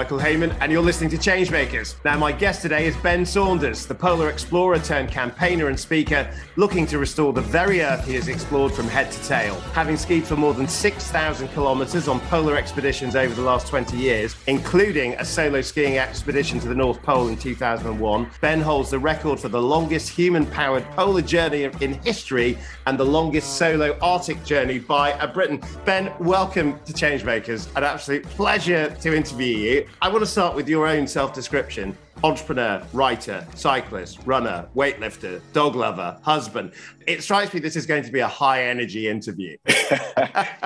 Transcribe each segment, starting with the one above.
Michael Hayman, and you're listening to Changemakers. Now, my guest today is Ben Saunders, the polar explorer turned campaigner and speaker, looking to restore the very earth he has explored from head to tail. Having skied for more than 6,000 kilometres on polar expeditions over the last 20 years, including a solo skiing expedition to the North Pole in 2001, Ben holds the record for the longest human powered polar journey in history and the longest solo Arctic journey by a Briton. Ben, welcome to Changemakers. An absolute pleasure to interview you. I want to start with your own self description entrepreneur, writer, cyclist, runner, weightlifter, dog lover, husband. It strikes me this is going to be a high energy interview.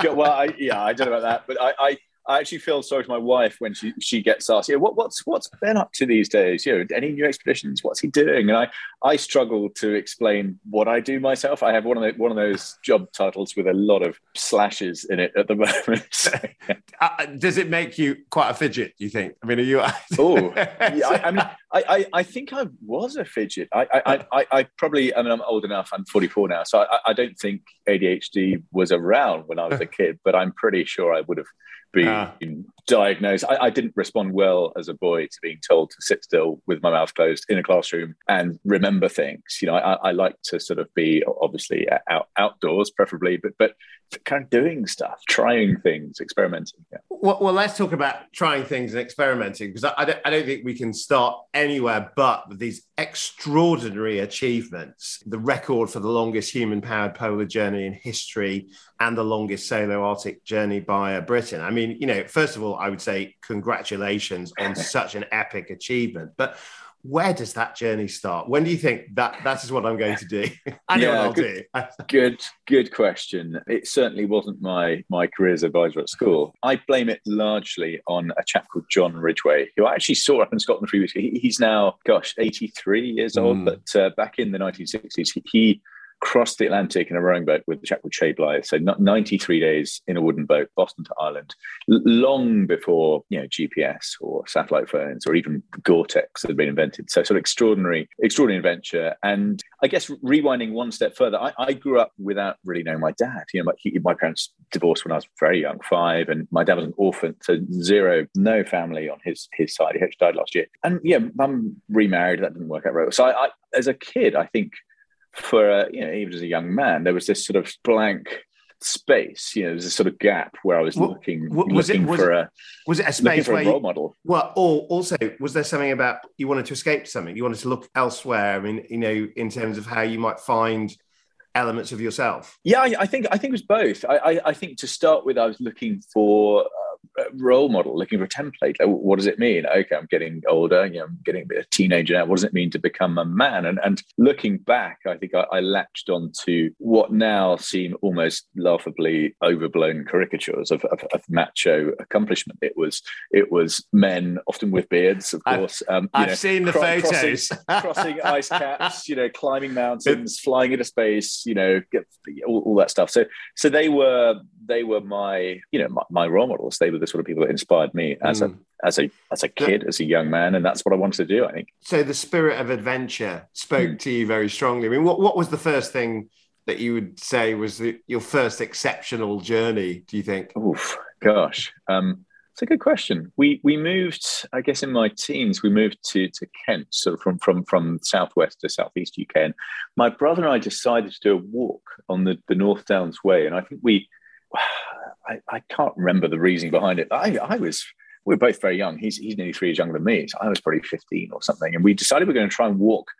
well, I, yeah, I don't know about that, but I, I I actually feel sorry for my wife when she, she gets asked, yeah, what, what's what's Ben up to these days? You know, any new expeditions? What's he doing? And I I struggle to explain what I do myself. I have one of the, one of those job titles with a lot of slashes in it at the moment. uh, does it make you quite a fidget? Do you think? I mean, are you? oh, yeah, I, I, mean, I, I, I think I was a fidget. I I, I I probably I mean I'm old enough. I'm 44 now, so I, I don't think ADHD was around when I was a kid, but I'm pretty sure I would have been uh, diagnosed. I, I, didn't respond well as a boy to being told to sit still with my mouth closed in a classroom and remember things. You know, I, I like to sort of be obviously out, outdoors, preferably, but but kind of doing stuff, trying things, experimenting. Yeah. Well, well, let's talk about trying things and experimenting because I, I, don't, I don't think we can start anywhere but with these extraordinary achievements. The record for the longest human-powered polar journey in history and the longest solo Arctic journey by a Briton. I mean, you know, first of all, I would say congratulations on such an epic achievement. But where does that journey start? When do you think that that is what I'm going to do? I know yeah, what I'll good, do. good, good question. It certainly wasn't my my career as advisor at school. I blame it largely on a chap called John Ridgway, who I actually saw up in Scotland three weeks ago. He's now, gosh, 83 years old, mm. but uh, back in the 1960s, he crossed the Atlantic in a rowing boat with a chap called Chay Blyth. So 93 days in a wooden boat, Boston to Ireland, long before you know GPS or satellite phones or even Gore-Tex had been invented. So sort of extraordinary, extraordinary adventure. And I guess rewinding one step further, I, I grew up without really knowing my dad. You know, my, he, my parents divorced when I was very young, five, and my dad was an orphan, so zero, no family on his his side. He actually died last year. And yeah, mum remarried. That didn't work out right. So I, I as a kid, I think for a, you know even as a young man there was this sort of blank space you know there's a sort of gap where i was looking was looking it, was for it, a was it a space where a role model. Well or also was there something about you wanted to escape something? You wanted to look elsewhere i mean you know in terms of how you might find elements of yourself? Yeah i, I think i think it was both. I, I, I think to start with i was looking for role model, looking for a template. Like, what does it mean? Okay, I'm getting older. You know, I'm getting a bit of teenager now. What does it mean to become a man? And and looking back, I think I, I latched onto what now seem almost laughably overblown caricatures of, of, of, macho accomplishment. It was it was men, often with beards, of course. I've, um, I've know, seen the cro- photos, crossing, crossing, ice caps. You know, climbing mountains, flying into space. You know, get, all, all that stuff. So so they were they were my you know my, my role models. They were the sort of people that inspired me as mm. a as a as a kid, as a young man, and that's what I wanted to do. I think. So the spirit of adventure spoke mm. to you very strongly. I mean, what what was the first thing that you would say was the, your first exceptional journey? Do you think? Oof, gosh. Um, it's a good question. We we moved, I guess, in my teens, we moved to to Kent, sort of from from from southwest to southeast UK. And my brother and I decided to do a walk on the the North Downs Way, and I think we I, I can't remember the reasoning behind it. I, I was we were both very young. He's he's nearly three years younger than me. So I was probably 15 or something. And we decided we are going to try and walk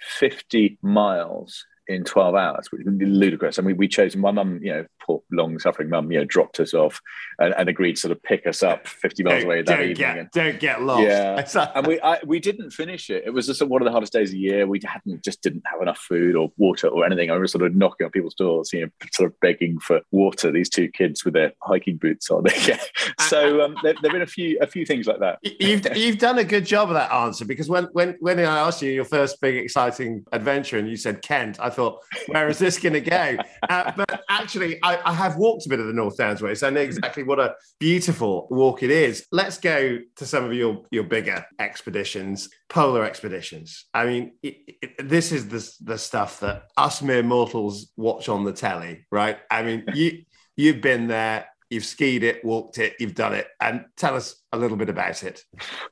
50 miles in 12 hours, which would be ludicrous. I mean, we chose my mum, you know, poor long suffering mum, you know, dropped us off and, and, agreed to sort of pick us up 50 miles don't, away that don't evening. Get, and, don't get lost. Yeah. and we, I, we didn't finish it. It was just one of the hardest days of the year. We hadn't, just didn't have enough food or water or anything. I was sort of knocking on people's doors, you know, sort of begging for water. These two kids with their hiking boots on. so um, there, have been a few, a few things like that. You've, you've done a good job of that answer because when, when, when I asked you your first big exciting adventure and you said Kent, I thought, where is this going to go? Uh, but actually, I, I, have walked a bit of the North Downs Way, so I know exactly what a beautiful walk it is. Let's go to some of your, your bigger expeditions, polar expeditions. I mean, it, it, this is the, the stuff that us mere mortals watch on the telly, right? I mean, you you've been there you've skied it, walked it, you've done it, and tell us a little bit about it.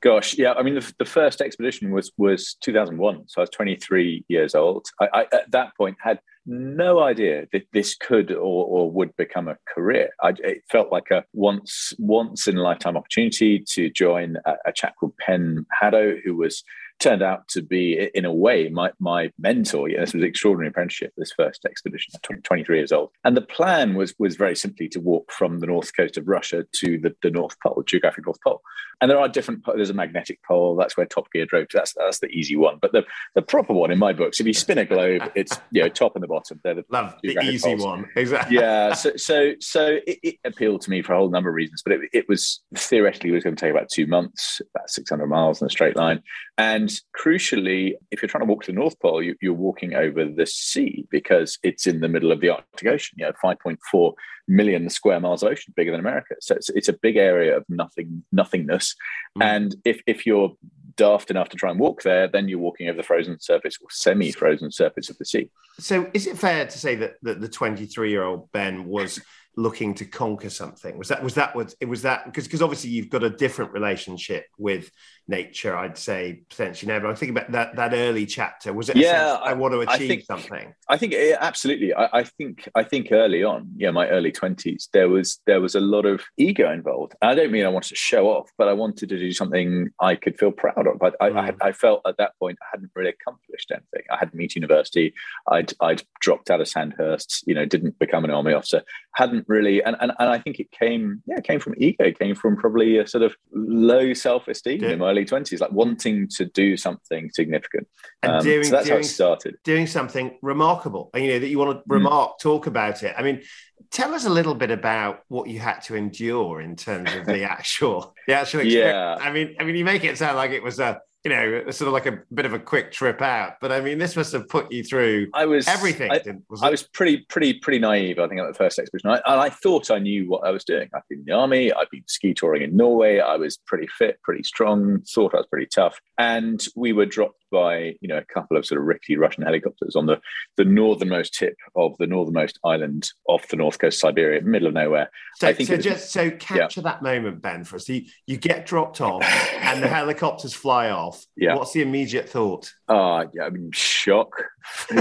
Gosh, yeah, I mean, the, the first expedition was was 2001, so I was 23 years old. I, I at that point had no idea that this could or, or would become a career. I, it felt like a once once in a lifetime opportunity to join a, a chap called Penn Hadow, who was turned out to be, in a way, my, my mentor. Yeah, this was an extraordinary apprenticeship, this first expedition, 20, 23 years old. And the plan was, was very simply to walk from the north coast of Russia to the, the North Pole, geographic North Pole. And there are different, there's a magnetic pole, that's where Top Gear drove to. That's, that's the easy one. But the, the proper one in my books, if you spin a globe, it's you know top and the bottom. They're the, Love the easy poles. one. Exactly. Yeah. So, so, so it, it, appealed to me for a whole number of reasons, but it, it was theoretically it was going to take about two months, about 600 miles in a straight line. And crucially, if you're trying to walk to the North Pole, you, are walking over the sea because it's in the middle of the Arctic Ocean. You know, 5.4 million square miles of ocean, bigger than America. So it's, it's a big area of nothing, nothingness. Mm. And if if you're daft enough to try and walk there, then you're walking over the frozen surface or semi-frozen surface of the sea. So, is it fair to say that, that the 23-year-old Ben was looking to conquer something? Was that was that what it was that because because obviously you've got a different relationship with nature, I'd say potentially now. But I'm thinking about that that early chapter. Was it? Yeah, I, I want to achieve I think, something. I think eh, absolutely. I, I, think I think early on, yeah, my early twenties, there was there was a lot of ego involved. I don't mean I wanted to show off, but I wanted to do something I could feel proud of. But I, mm. Had, I felt at that point I hadn't really accomplished anything. I hadn't met university. I'd I'd dropped out of Sandhurst. You know, didn't become an army officer. Hadn't really, and and, and I think it came yeah, it came from ego. It came from probably a sort of low self esteem yeah. in my early 20s, like wanting to do something significant. And um, doing, so that's doing, how it started. Doing something remarkable, and you know, that you want to hmm. remark, mm. talk about it. I mean, tell us a little bit about what you had to endure in terms of the actual, the actual experience. Yeah. I mean, I mean, you make it sound like it was a, you know, sort of like a bit of a quick trip out. But I mean, this must have put you through I was, everything. I, was, I was pretty, pretty, pretty naive, I think, at the first expedition. I, and I thought I knew what I was doing. I've been in the army, I've been ski touring in Norway, I was pretty fit, pretty strong, thought I was pretty tough. And we were dropped by, you know, a couple of sort of rickety Russian helicopters on the, the northernmost tip of the northernmost island off the north coast of Siberia, middle of nowhere. So, I think so just so capture yeah. that moment, Ben, for us. You, you get dropped off and the helicopters fly off. Yeah. What's the immediate thought? Uh, yeah, I mean, shock.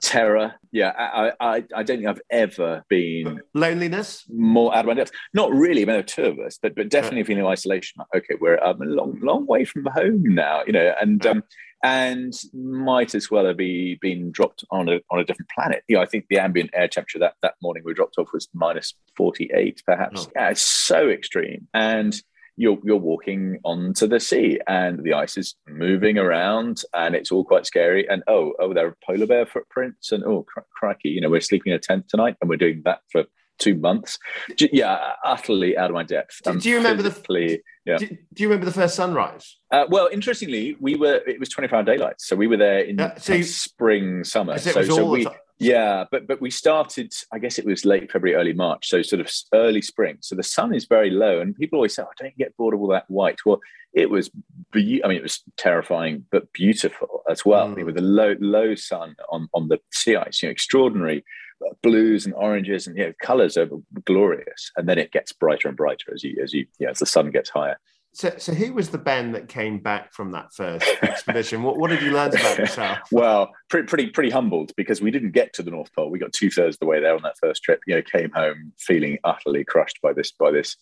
terror. Yeah, I, I, I don't think I've ever been loneliness more out of my depth. Not really. I mean, there are two of us, but but definitely right. feeling isolation. Like, okay, we're um, a long long way from home now, you know, and um, and might as well have be, been dropped on a on a different planet. You know, I think the ambient air temperature that that morning we dropped off was minus forty eight, perhaps. Oh. Yeah, it's so extreme and you're you're walking onto the sea and the ice is moving around and it's all quite scary and oh oh there are polar bear footprints and oh cr- crikey you know we're sleeping in a tent tonight and we're doing that for two months yeah utterly out of my depth do, do you remember the yeah. Do, do, you remember the first sunrise? Uh, well, interestingly, we were. It was twenty four hour daylight, so we were there in uh, so you, spring, summer. So, so we, yeah, but but we started. I guess it was late February, early March, so sort of early spring. So the sun is very low, and people always say, "I oh, don't get bored of all that white." Well, it was. Be- I mean, it was terrifying, but beautiful as well. Mm. With the low low sun on on the sea ice, you know, extraordinary blues and oranges and you know, colors are glorious, and then it gets brighter and brighter as you as you, you know, as the sun gets higher. So, so who was the Ben that came back from that first expedition? what, what have you learned about yourself? well, pretty, pretty, pretty humbled because we didn't get to the North Pole. We got two thirds of the way there on that first trip. You know, came home feeling utterly crushed by this, by this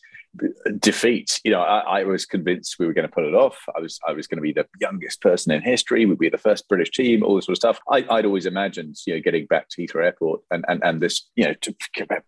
defeat. You know, I, I, was convinced we were going to pull it off. I was I was going to be the youngest person in history. We'd be the first British team. All this sort of stuff. I, would always imagined, you know, getting back to Heathrow Airport and and, and this, you know, to,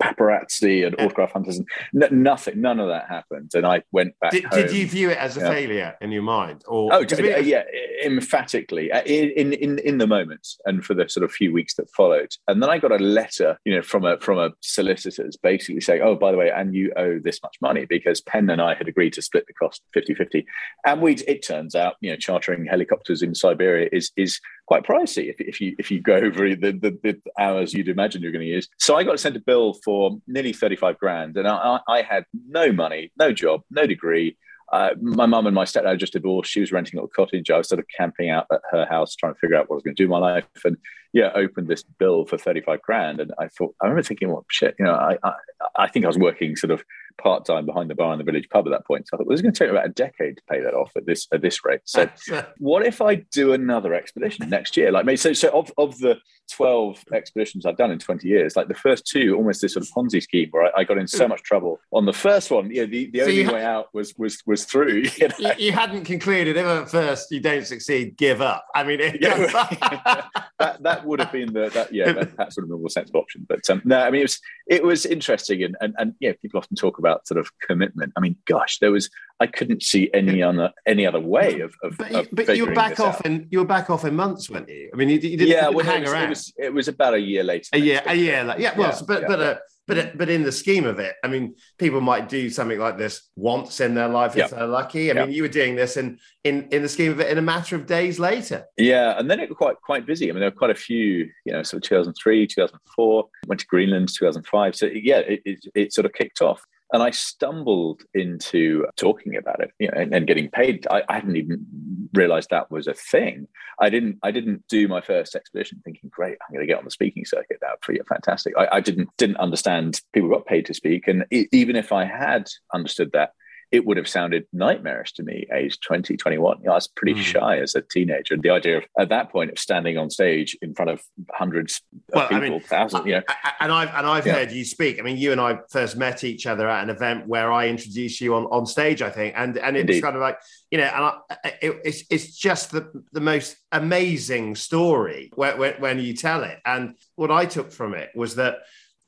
paparazzi and autograph hunters and n- nothing. None of that happened. And I went back. Did, did you view it as a yeah. failure in your mind? Or oh, yeah, emphatically uh, in in in the moment and for the sort of few weeks that followed. And then I got a letter, you know, from a from a solicitors basically saying, oh, by the way, and you owe this much money because Penn and I had agreed to split the cost 50-50. And we it turns out, you know, chartering helicopters in Siberia is is quite pricey if, if you if you go over the, the, the, hours you'd imagine you're going to use. So I got sent a bill for nearly 35 grand and I, I had no money, no job, no degree. uh, my mum and my stepdad just divorced. She was renting a little cottage. I was sort of camping out at her house, trying to figure out what I was going to do my life. And yeah, opened this bill for 35 grand. And I thought, I remember thinking, well, shit, you know, I, I, I think I was working sort of part time behind the bar in the village pub at that point. So I thought, well, it's going to take about a decade to pay that off at this at this rate. So what if I do another expedition next year? Like, so, so of, of the 12 expeditions I've done in 20 years, like the first two, almost this sort of Ponzi scheme where I, I got in so much trouble. On the first one, yeah, the, the so only way out was was was through. You, know? you, hadn't concluded if at first you don't succeed, give up. I mean, yeah, that that would have been the that yeah that, that sort of normal sensible option. But um, no, I mean it was it was interesting and and and yeah, people often talk about sort of commitment. I mean, gosh, there was I couldn't see any other any other way of. of but, of but you were back off out. in you were back off in months, weren't you? I mean, you, you didn't, yeah, you didn't well, hang was, around. It was, it was, about a year later. A year, a year, like, yeah. Well, yeah, but yeah, but. Uh, but but in the scheme of it, I mean, people might do something like this once in their life if they're lucky. I mean, you were doing this in in in the scheme of it in a matter of days later. Yeah, and then it was quite quite busy. I mean, there were quite a few, you know, so 2003, 2004, went to Greenland, 2005. So yeah, it, it, it sort of kicked off and I stumbled into talking about it, you know, and, and getting paid. I, I, hadn't even realized that was a thing. I didn't. I didn't do my first expedition thinking, "Great, I'm going to get on the speaking circuit." That would be fantastic. I, I, didn't didn't understand people got paid to speak, and even if I had understood that, it would have sounded nightmarish to me, age 20, 21. You know, I was pretty mm. shy as a teenager. The idea of, at that point, of standing on stage in front of hundreds of people, I mean, thousands, you know. And I've, and I've yeah. heard you speak. I mean, you and I first met each other at an event where I introduced you on, on stage, I think. And, and it was kind of like, you know, and I, it, it's, it's just the, the most amazing story when, when, when you tell it. And what I took from it was that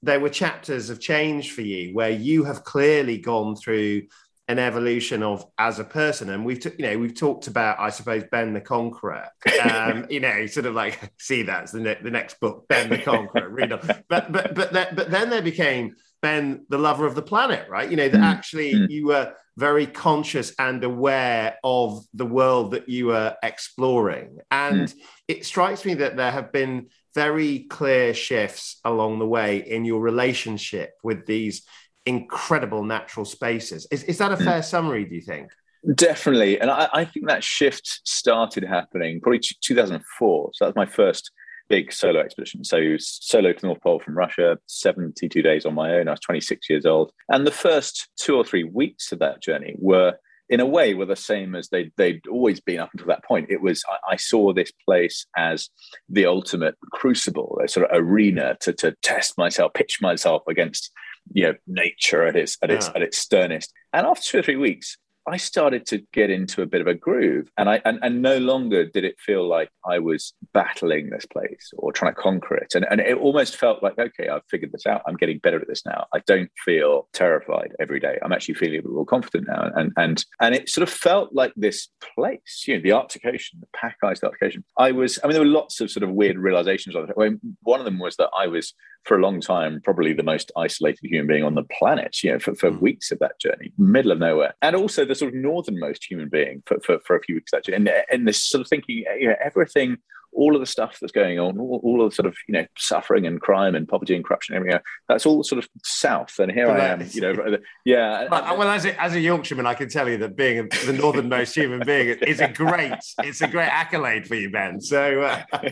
there were chapters of change for you where you have clearly gone through an evolution of as a person and we've t- you know we've talked about i suppose ben the conqueror um you know sort of like see that's the, ne- the next book ben the conqueror read on but but but that, but then there became ben the lover of the planet right you know that mm. actually mm. you were very conscious and aware of the world that you were exploring and mm. it strikes me that there have been very clear shifts along the way in your relationship with these incredible natural spaces. Is, is that a hmm. fair mm. summary, do you think? Definitely. And I, I, think that shift started happening probably 2004. So that was my first big solo expedition. So solo to the North Pole from Russia, 72 days on my own. I was 26 years old. And the first two or three weeks of that journey were in a way were the same as they'd, they'd always been up until that point. It was, I, I, saw this place as the ultimate crucible, a sort of arena to, to test myself, pitch myself against you know nature at its at its yeah. at its sternest. And after two or three weeks, I started to get into a bit of a groove, and I and, and no longer did it feel like I was battling this place or trying to conquer it, and and it almost felt like okay, I've figured this out. I'm getting better at this now. I don't feel terrified every day. I'm actually feeling a bit more confident now, and and and it sort of felt like this place, you know, the Arctic Ocean, the pack ice, the Arctic Ocean. I was, I mean, there were lots of sort of weird realizations of it. One of them was that I was for a long time probably the most isolated human being on the planet, you know, for, for mm. weeks of that journey, middle of nowhere. And also the sort of northernmost human being for, for, for a few weeks actually. And, and this sort of thinking, you know, everything all of the stuff that's going on, all, all of the sort of you know suffering and crime and poverty and corruption, and everything. That's all sort of south, and here I am. You know, yeah. Well, well, as a, as a Yorkshireman, I can tell you that being the northernmost human being is a great it's a great accolade for you, Ben. So, uh...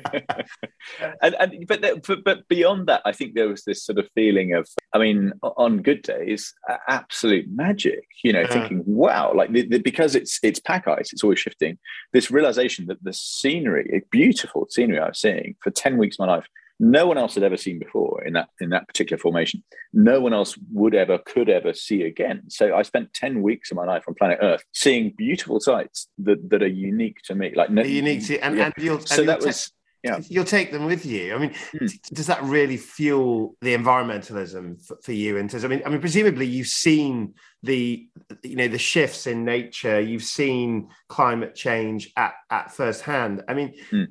and, and but, but but beyond that, I think there was this sort of feeling of, I mean, on good days, absolute magic. You know, thinking, wow, like the, the, because it's it's pack ice, it's always shifting. This realization that the scenery, it's beautiful beautiful scenery I was seeing for 10 weeks of my life. No one else had ever seen before in that in that particular formation. No one else would ever, could ever see again. So I spent 10 weeks of my life on planet Earth seeing beautiful sights that, that are unique to me. Like no, unique to and, yeah. and you'll so and that was yeah. you'll take them with you. I mean, mm. does that really fuel the environmentalism for, for you? And I mean, I mean, presumably you've seen the you know the shifts in nature. You've seen climate change at at first hand. I mean, mm.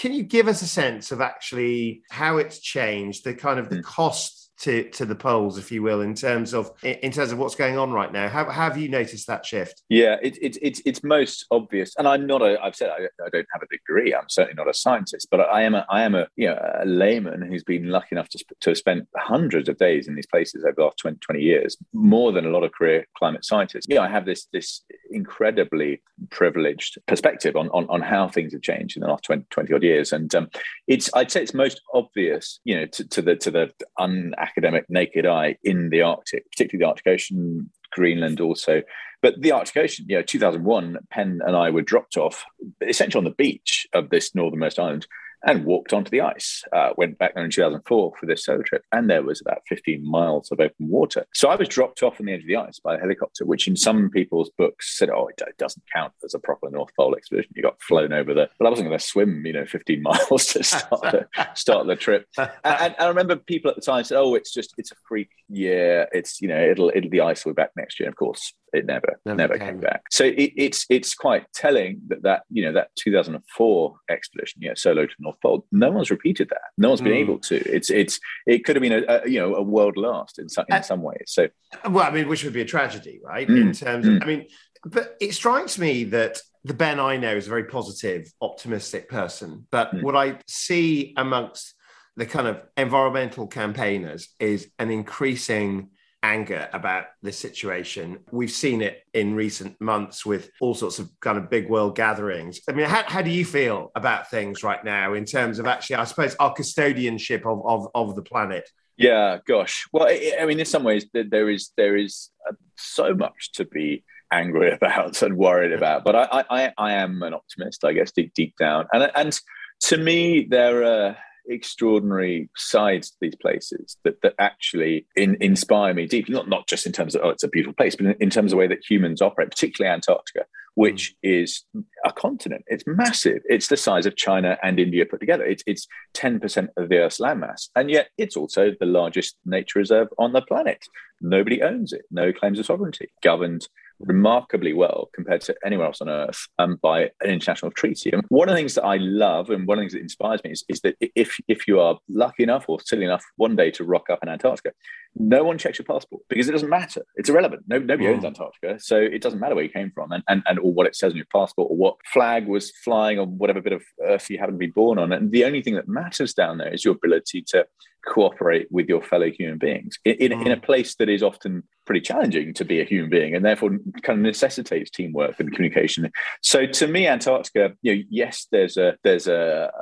Can you give us a sense of actually how it's changed, the kind of the mm. cost to to the poles, if you will, in terms of in terms of what's going on right now. How, how have you noticed that shift? Yeah, it's it, it's it's most obvious, and I'm not a. I've said I, I, don't have a degree. I'm certainly not a scientist, but I am a I am a you know a layman who's been lucky enough to to have spent hundreds of days in these places over the last 20, 20 years, more than a lot of career climate scientists. Yeah, I have this this incredibly privileged perspective on on, on how things have changed in the last 20, 20 odd years, and um, it's I'd say it's most obvious, you know, to, to the to the unacademic naked eye in the Arctic, particularly the Arctic Ocean, Greenland also. But the Arctic Ocean, you know, 2001, Penn and I were dropped off essentially on the beach of this northernmost island and walked onto the ice. Uh, went back there in 2004 for this solo trip, and there was about 15 miles of open water. So I was dropped off on the edge of the ice by a helicopter, which in some people's books said, "Oh, it, doesn't count as a proper North Pole expedition. You got flown over there." But I wasn't going to swim, you know, 15 miles to start the start the trip. And, and, I remember people at the time said, "Oh, it's just it's a freak year. It's you know, it'll it'll the ice will be back next year." And of course, it never never, never came. came. back. So it, it's it's quite telling that that you know that 2004 expedition, you yeah, solo to North Pole, no one's repeated that. No one's been mm. able to. It's it's it could have been a, a, you know a world last in some in uh, some ways. So well, I mean, which would be a tragedy, right? Mm. In terms, of, mm. I mean, but it strikes me that the Ben I know is a very positive, optimistic person. But mm. what I see amongst the kind of environmental campaigners is an increasing anger about this situation. We've seen it in recent months with all sorts of kind of big world gatherings. I mean, how, how do you feel about things right now in terms of actually, I suppose, our custodianship of, of, of the planet? Yeah, gosh. Well, I mean, in some ways, there is there is uh, so much to be angry about and worried about. But I, I, I am an optimist, I guess, deep deep down. And and to me, there are extraordinary sides to these places that, that actually in, inspire me deeply, not, not just in terms of, oh, it's a beautiful place, but in, in terms of the way that humans operate, particularly Antarctica, which mm. is a continent. It's massive. It's the size of China and India put together. It's, it's 10% of the Earth's landmass. And yet it's also the largest nature reserve on the planet. Nobody owns it, no claims of sovereignty, governed remarkably well compared to anywhere else on earth um, by an international treaty. And one of the things that I love and one of the things that inspires me is, is that if if you are lucky enough or silly enough one day to rock up in Antarctica, no one checks your passport because it doesn't matter. It's irrelevant. No, nobody owns mm. Antarctica, so it doesn't matter where you came from and, and, and or what it says on your passport or what flag was flying on whatever bit of earth you happen to be born on. And the only thing that matters down there is your ability to cooperate with your fellow human beings in, in, in, a mm. place that is often pretty challenging to be a human being and therefore kind of necessitates teamwork and communication. So to me antarctica you know yes there's a there's a,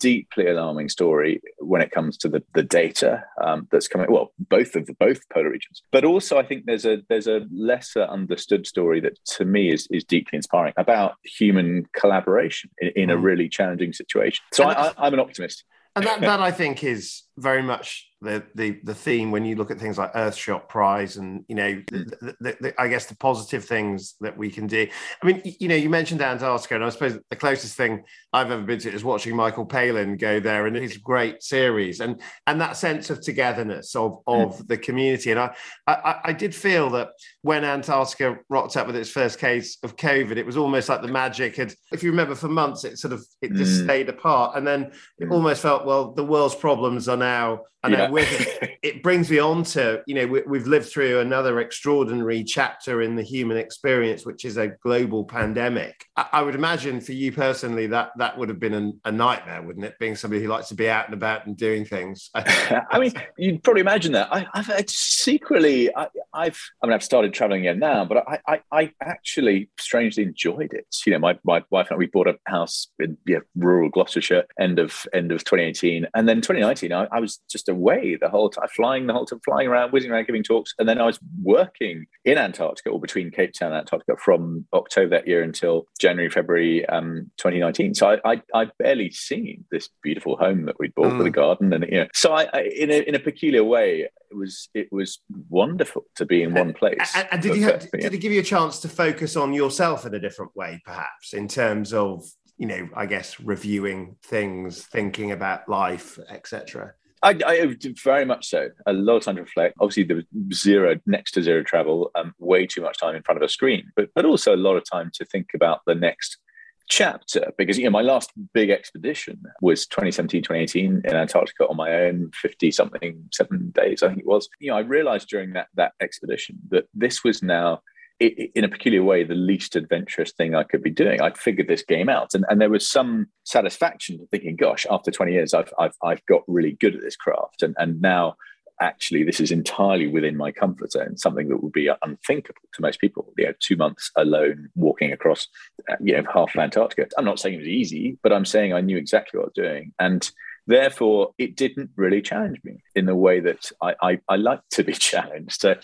deeply alarming story when it comes to the, the data um, that's coming well both of the both polar regions but also i think there's a there's a lesser understood story that to me is is deeply inspiring about human collaboration in, in mm. a really challenging situation. So I, I, i'm an optimist. And that, that I think is very much the, the the theme when you look at things like Earthshot Prize and you know the, hmm. the, the, I guess the positive things that we can do. I mean, you know, you mentioned Antarctica, and I suppose the closest thing I've ever been to is watching Michael Palin go there and his great series and and that sense of togetherness of hmm. of mm. the community. And I, I I did feel that when Antarctica rocked up with its first case of COVID, it was almost like the magic had. If you remember, for months it sort of it just mm. stayed apart, and then it mm. almost felt well, the world's problems are now and yeah. with it, it brings me on to you know we, we've lived through another extraordinary chapter in the human experience which is a global pandemic. I, I would imagine for you personally that that would have been a, a, nightmare wouldn't it? Being somebody who likes to be out and about and doing things. I mean you'd probably imagine that. I, have secretly I, have i mean i've started traveling again now but I, I, I actually strangely enjoyed it. You know my, my wife and I, we bought a house in yeah, rural gloucestershire end of end of 2018 and then 2019 I, I was just away the whole time, flying the whole time, flying around, whizzing around, giving talks. And then I was working in Antarctica or between Cape Town and Antarctica from October that year until January, February um, 2019. So I, I, I barely seen this beautiful home that we'd bought mm. with a garden. And, you know, so I, I, in, a, in a peculiar way, it was, it was wonderful to be in one place. And, and did, you have, did it give you a chance to focus on yourself in a different way, perhaps, in terms of you know, I guess reviewing things, thinking about life, etc. I, I very much so. A lot of time to reflect. Obviously, there was zero, next to zero travel, um, way too much time in front of a screen, but but also a lot of time to think about the next chapter because you know my last big expedition was 2017 2018 in antarctica on my own 50 something seven days i think it was you know i realized during that that expedition that this was now in a peculiar way the least adventurous thing i could be doing. I'd figured this game out. And, and there was some satisfaction to thinking gosh after 20 years i've i've, I've got really good at this craft. And and now actually this is entirely within my comfort zone something that would be unthinkable to most people. You know two months alone walking across uh, you know half of antarctica. I'm not saying it was easy but i'm saying i knew exactly what i was doing. And therefore it didn't really challenge me in the way that I, I, I like to be challenged. So,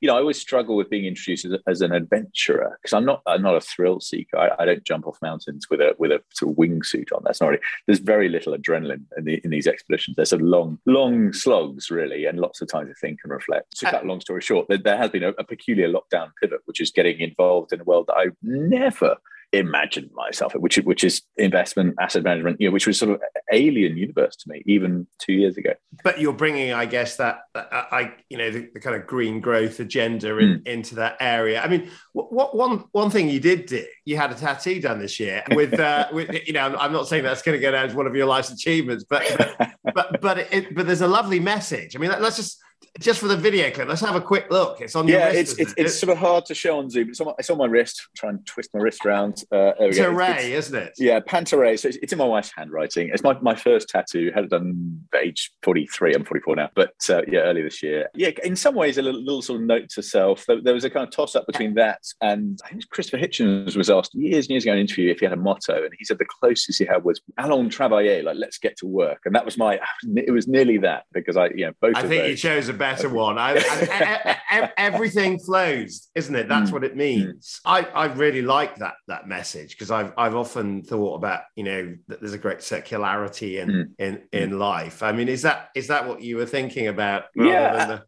you know, I always struggle with being introduced as, as an adventurer because I'm not I'm not a thrill seeker. I, I, don't jump off mountains with a with a sort of wingsuit on. That's not really. There's very little adrenaline in, the, in these expeditions. They're sort of long long slogs really, and lots of time to think and reflect. To cut a long story short, there, there has been a, a peculiar lockdown pivot, which is getting involved in a world that I've never imagined myself, which which is investment, asset management, you know, which was sort of alien universe to me even two years ago. But you're bringing, I guess, that uh, I you know the, the, kind of green growth agenda in, mm. into that area. I mean, what, what, one one thing you did do, you had a tattoo done this year with, uh, with you know, I'm not saying that's going to go down as one of your life's achievements, but but but but, it, but there's a lovely message. I mean, let's just just for the video clip, let's have a quick look. It's on your yeah, wrist. it's, it's, it's, sort of hard to show on Zoom. It's on, it's on my wrist. Try and twist my wrist around. Uh, it's a ray, isn't it? Yeah, Panta-Rhei. So it's, it's, in my wife's handwriting. It's my, my first tattoo. Had it done at age 43. I'm 44 now. But uh, yeah, early this year. Yeah, in some ways, a little, little sort of note to self. There, there was a kind of toss up between that and I think Christopher Hitchens was asked years and years ago in an interview if he had a motto. And he said the closest he had was allons travailler, like let's get to work. And that was my, it was nearly that because I, you know, both I think those, he chose a better one. I everything flows, isn't it? That's mm. what it means. Mm. I, I really like that that message because I've I've often thought about you know that there's a great circularity in mm. in mm. in life. I mean, is that is that what you were thinking about? Yeah. Uh, the... Uh,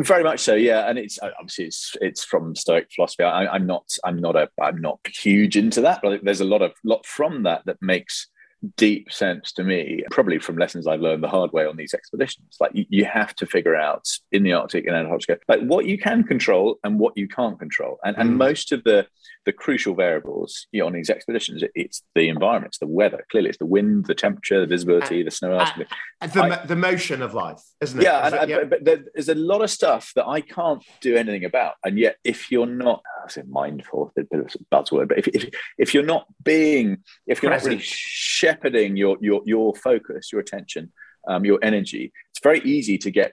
very much so, yeah, and it's uh, obviously it's it's from Stoic philosophy. I, I'm not I'm not a I'm not huge into that, but there's a lot of lot from that that makes deep sense to me, probably from lessons I've learned the hard way on these expeditions. Like you, you, have to figure out in the Arctic and Antarctica, like what you can control and what you can't control. And, mm. and most of the the crucial variables you know, on these expeditions, it's the environment, it's the weather. Clearly, it's the wind, the temperature, the visibility, the snow. Uh, the, I, the motion of life, isn't it? Yeah, and, it, yeah. but there's a lot of stuff that I can't do anything about. And yet, if you're not, I say mindful, a bit of a buzzword, but if, if, if you're not being, if you're Present. not really shepherding your, your, your focus, your attention, um, your energy, it's very easy to get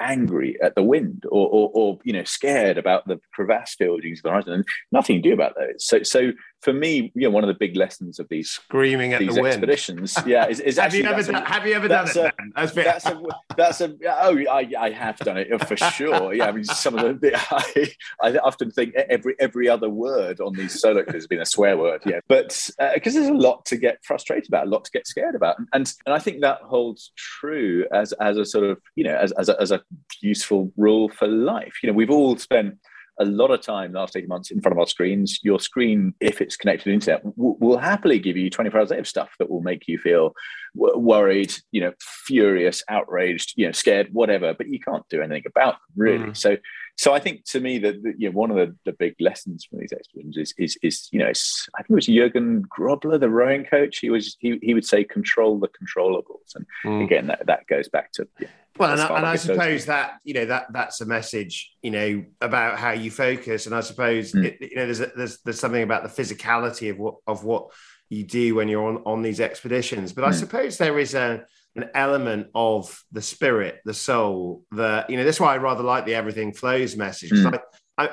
angry at the wind or, or, or you know scared about the crevasse fieldings of the horizon and nothing you do about those. So so for me you know one of the big lessons of these screaming at these the expeditions wind. yeah is, is have you ever done, a, have you ever done it a, that's, that's, a, that's a oh I, I have done it for sure. Yeah I mean some of the I, I often think every every other word on these solo has been a swear word yeah. But because uh, there's a lot to get frustrated about a lot to get scared about. And and I think that holds true as as a sort of you know as, as, a, as a useful rule for life. You know we've all spent a lot of time last 18 months in front of our screens. Your screen, if it's connected to the internet, w- will happily give you 24 hours a day of stuff that will make you feel w- worried, you know, furious, outraged, you know, scared, whatever. But you can't do anything about them, really. Mm. So, so I think to me that you know one of the, the big lessons from these expeditions is is, is you know I think it was Jürgen Grobler, the rowing coach. He was he, he would say control the controllables, and mm. again that, that goes back to yeah, well, and, I, and I suppose that you know that that's a message you know about how you focus, and I suppose mm. it, you know there's a, there's there's something about the physicality of what of what you do when you're on on these expeditions, but mm. I suppose there is a an element of the spirit, the soul, the you know that's why I rather like the everything flows message. Mm. I, I,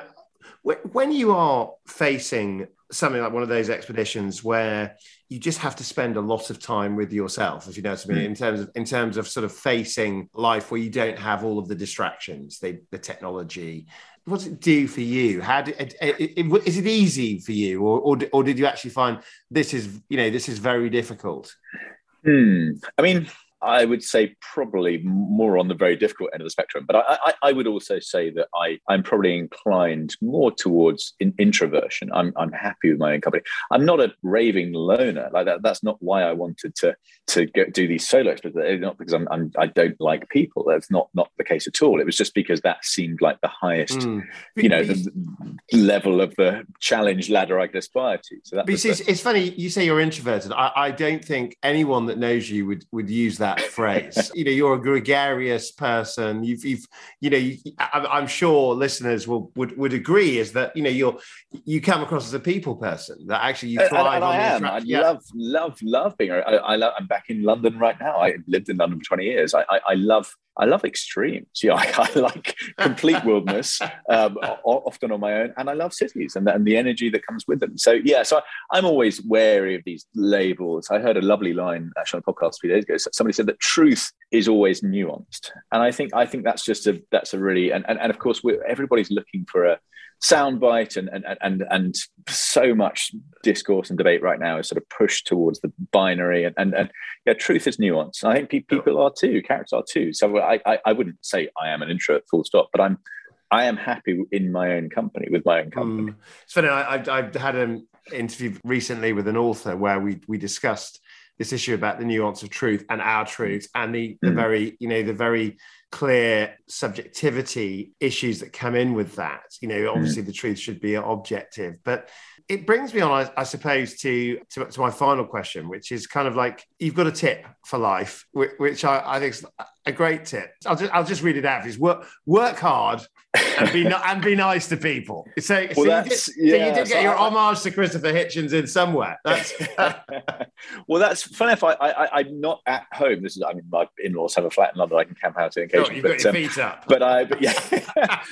when you are facing something like one of those expeditions where you just have to spend a lot of time with yourself if you know what i mean mm. in terms of in terms of sort of facing life where you don't have all of the distractions the, the technology what does it do for you how do, it, it, it, is it easy for you or, or or did you actually find this is you know this is very difficult hmm. i mean I would say probably more on the very difficult end of the spectrum. But I, I, I would also say that I, I'm probably inclined more towards in, introversion. I'm, I'm happy with my own company. I'm not a raving loner. Like that, that's not why I wanted to to go, do these solo expeditions. Not because I'm, I'm I do not like people. That's not not the case at all. It was just because that seemed like the highest, mm. you know, the, the level of the challenge ladder I could aspire to. So that. it's, the, it's funny you say you're introverted. I, I don't think anyone that knows you would would use that phrase. you know, you're a gregarious person. You've, you've you know, you, I, am sure listeners will would would agree is that you know you're you come across as a people person that actually you thrive and, and on I am. I yeah. love love love being. I, I love, I'm back in London right now. I lived in London for 20 years. I, I, I love I love extremes. Yeah, I, I like complete wilderness, um, often on my own, and I love cities and the, and the energy that comes with them. So yeah, so I, am always wary of these labels. I heard a lovely line actually on a podcast a few days ago. Somebody said that truth is always nuanced, and I think I think that's just a that's a really and and, and of course everybody's looking for a soundbite and, and and and so much discourse and debate right now is sort of pushed towards the binary and and, and yeah, truth is nuance. I think people are too, characters are too. So I, I, I wouldn't say I am an introvert, full stop, but I'm I am happy in my own company with my own company. Mm. It's funny. I, I, had an interview recently with an author where we we discussed this issue about the nuance of truth and our truth and the, the mm. very you know the very clear subjectivity issues that come in with that. You know, obviously mm. the truth should be objective, but it brings me on, I, I suppose, to, to, to my final question, which is kind of like you've got a tip for life, which, which I, I think is a great tip. I'll just I'll just read it out. It's work work hard and be and be nice to people. So, well, so, you, did, yeah, so you did get so your I, homage to Christopher Hitchens in somewhere. That's well, that's funny. If I, I am not at home. This is I mean my in-laws have a flat in London. I can camp out in occasionally. you've but, got your um, feet up. But I but yeah,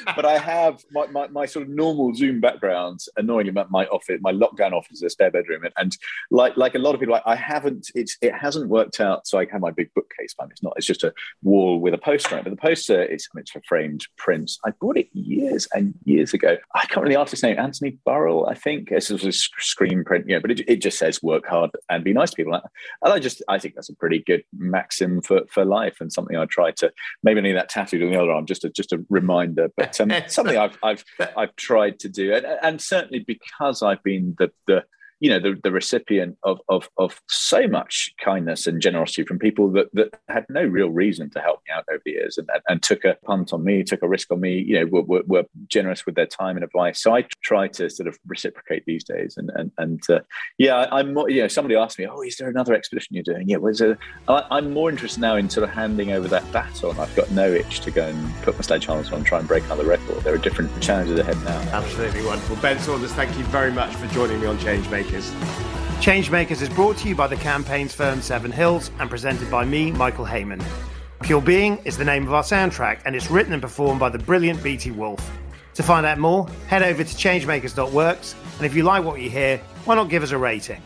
but I have my, my, my sort of normal Zoom background. Annoyingly, my office, my lockdown office, is a spare bedroom, and, and like like a lot of people, I, I haven't. It's it hasn't worked out. So I have my big bookcase. Fine. It's not. It's just a wall with a poster on it. But the poster is it's a framed print. I bought it years and years ago. I can't remember the artist's name, Anthony Burrill, I think. It's a screen print, yeah, but it, it just says work hard and be nice to people. And I just I think that's a pretty good maxim for, for life and something I try to maybe need that tattooed on the other arm, just a just a reminder. But um, something I've I've I've tried to do. And, and certainly because I've been the the you know the, the recipient of, of of so much kindness and generosity from people that that had no real reason to help me out over the years and, and took a punt on me took a risk on me you know were, were, were generous with their time and advice. So i try to sort of reciprocate these days and and, and uh, yeah i'm more you know somebody asked me oh is there another expedition you're doing? Yeah was there I, am more interested now in sort of handing over that baton. I've got no itch to go and put my sledge on and try and break another record. There are different challenges ahead now. Absolutely wonderful. Ben saunders thank you very much for joining me on change Changemakers. Changemakers is brought to you by the campaigns firm Seven Hills and presented by me, Michael Hayman. Pure Being is the name of our soundtrack and it's written and performed by the brilliant BT Wolf. To find out more, head over to changemakers.works and if you like what you hear, why not give us a rating?